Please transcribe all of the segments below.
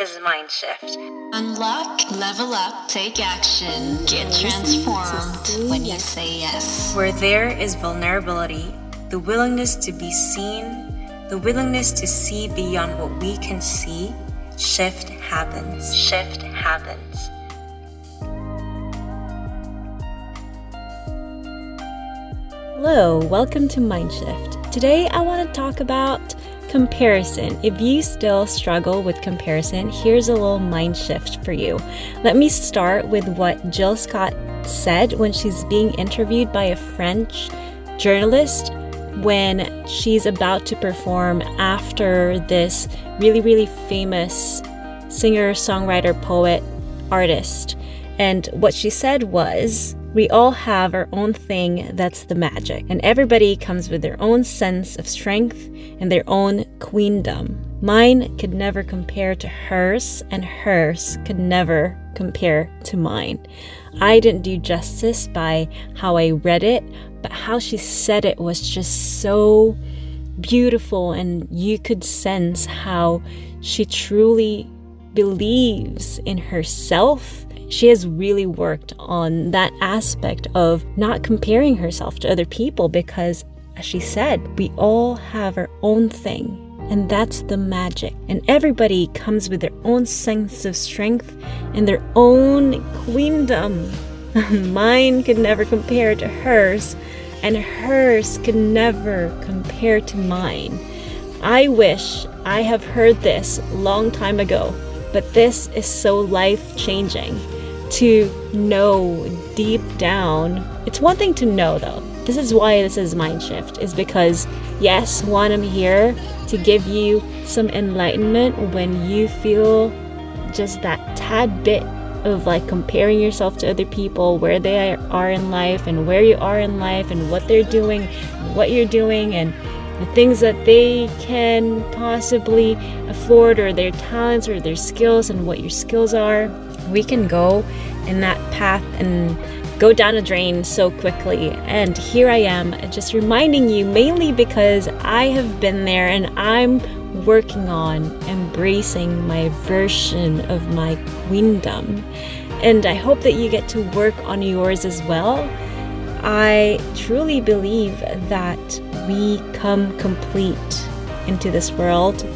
is Mind Shift. Unlock, level up, take action, get transformed when you say yes. Where there is vulnerability, the willingness to be seen, the willingness to see beyond what we can see, shift happens. Shift happens. Hello, welcome to Mindshift. Today I want to talk about comparison. If you still struggle with comparison, here's a little mind shift for you. Let me start with what Jill Scott said when she's being interviewed by a French journalist when she's about to perform after this really, really famous singer, songwriter, poet, artist. And what she said was, we all have our own thing that's the magic, and everybody comes with their own sense of strength and their own queendom. Mine could never compare to hers, and hers could never compare to mine. I didn't do justice by how I read it, but how she said it was just so beautiful, and you could sense how she truly believes in herself she has really worked on that aspect of not comparing herself to other people because, as she said, we all have our own thing. And that's the magic. And everybody comes with their own sense of strength and their own queendom. Mine could never compare to hers, and hers could never compare to mine. I wish I have heard this long time ago, but this is so life changing to know deep down. It's one thing to know though. This is why this is mind shift is because yes, one I'm here to give you some enlightenment when you feel just that tad bit of like comparing yourself to other people, where they are in life and where you are in life and what they're doing, what you're doing and the things that they can possibly afford or their talents or their skills and what your skills are we can go in that path and go down a drain so quickly. And here I am, just reminding you mainly because I have been there and I'm working on embracing my version of my queendom. And I hope that you get to work on yours as well. I truly believe that we come complete into this world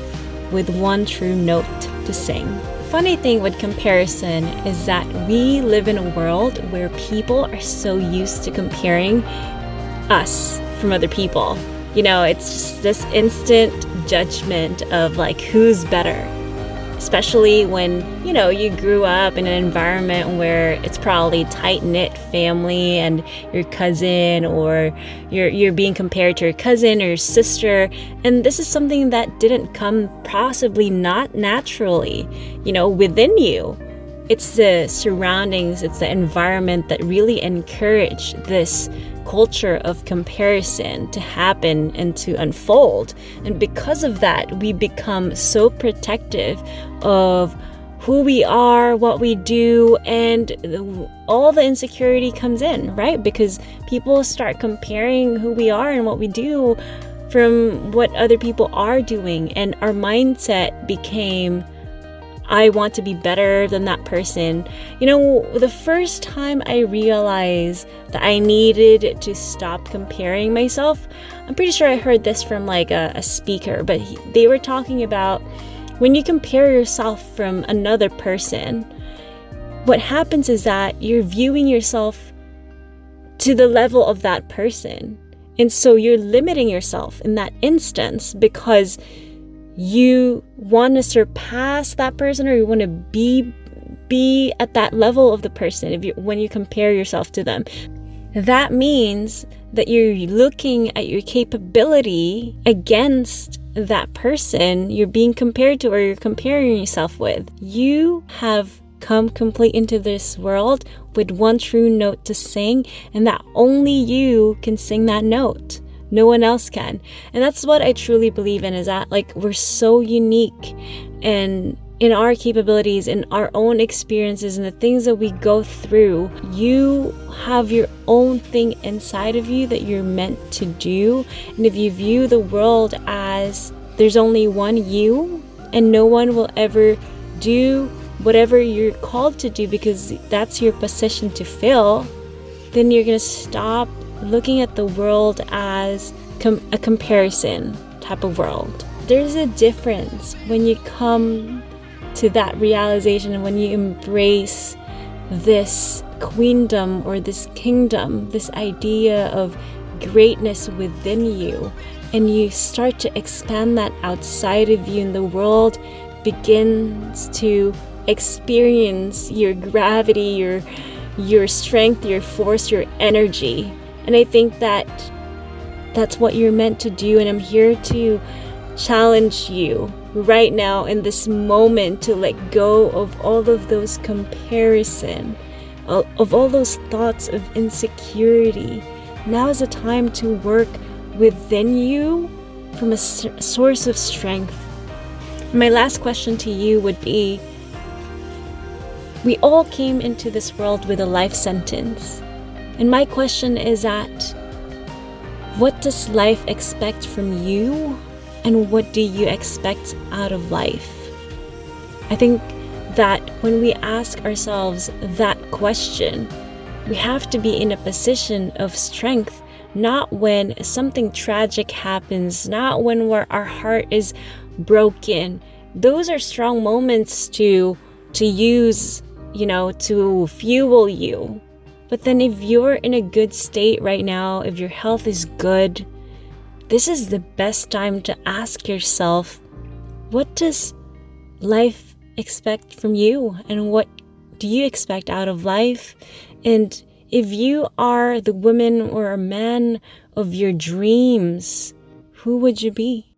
with one true note to sing funny thing with comparison is that we live in a world where people are so used to comparing us from other people. You know, it's just this instant judgment of like who's better especially when you know you grew up in an environment where it's probably tight knit family and your cousin or you're you're being compared to your cousin or your sister. And this is something that didn't come possibly not naturally you know within you. It's the surroundings it's the environment that really encourage this culture of comparison to happen and to unfold. And because of that, we become so protective of who we are, what we do, and all the insecurity comes in, right? Because people start comparing who we are and what we do from what other people are doing. And our mindset became I want to be better than that person. You know, the first time I realized that I needed to stop comparing myself, I'm pretty sure I heard this from like a, a speaker, but he, they were talking about when you compare yourself from another person, what happens is that you're viewing yourself to the level of that person. And so you're limiting yourself in that instance because you want to surpass that person or you want to be be at that level of the person if you when you compare yourself to them. That means that you're looking at your capability against that person you're being compared to or you're comparing yourself with. You have come complete into this world with one true note to sing and that only you can sing that note no one else can. And that's what I truly believe in is that like we're so unique and in our capabilities, in our own experiences, and the things that we go through, you have your own thing inside of you that you're meant to do. And if you view the world as there's only one you, and no one will ever do whatever you're called to do because that's your position to fill, then you're going to stop looking at the world as com- a comparison type of world. There's a difference when you come to that realization and when you embrace this queendom or this kingdom, this idea of greatness within you, and you start to expand that outside of you, and the world begins to experience your gravity, your your strength, your force, your energy. And I think that that's what you're meant to do and I'm here to challenge you right now in this moment to let go of all of those comparison of all those thoughts of insecurity. Now is a time to work within you from a source of strength. My last question to you would be we all came into this world with a life sentence. And my question is that what does life expect from you and what do you expect out of life? I think that when we ask ourselves that question, we have to be in a position of strength, not when something tragic happens, not when our heart is broken. Those are strong moments to to use you know, to fuel you. But then, if you're in a good state right now, if your health is good, this is the best time to ask yourself what does life expect from you? And what do you expect out of life? And if you are the woman or a man of your dreams, who would you be?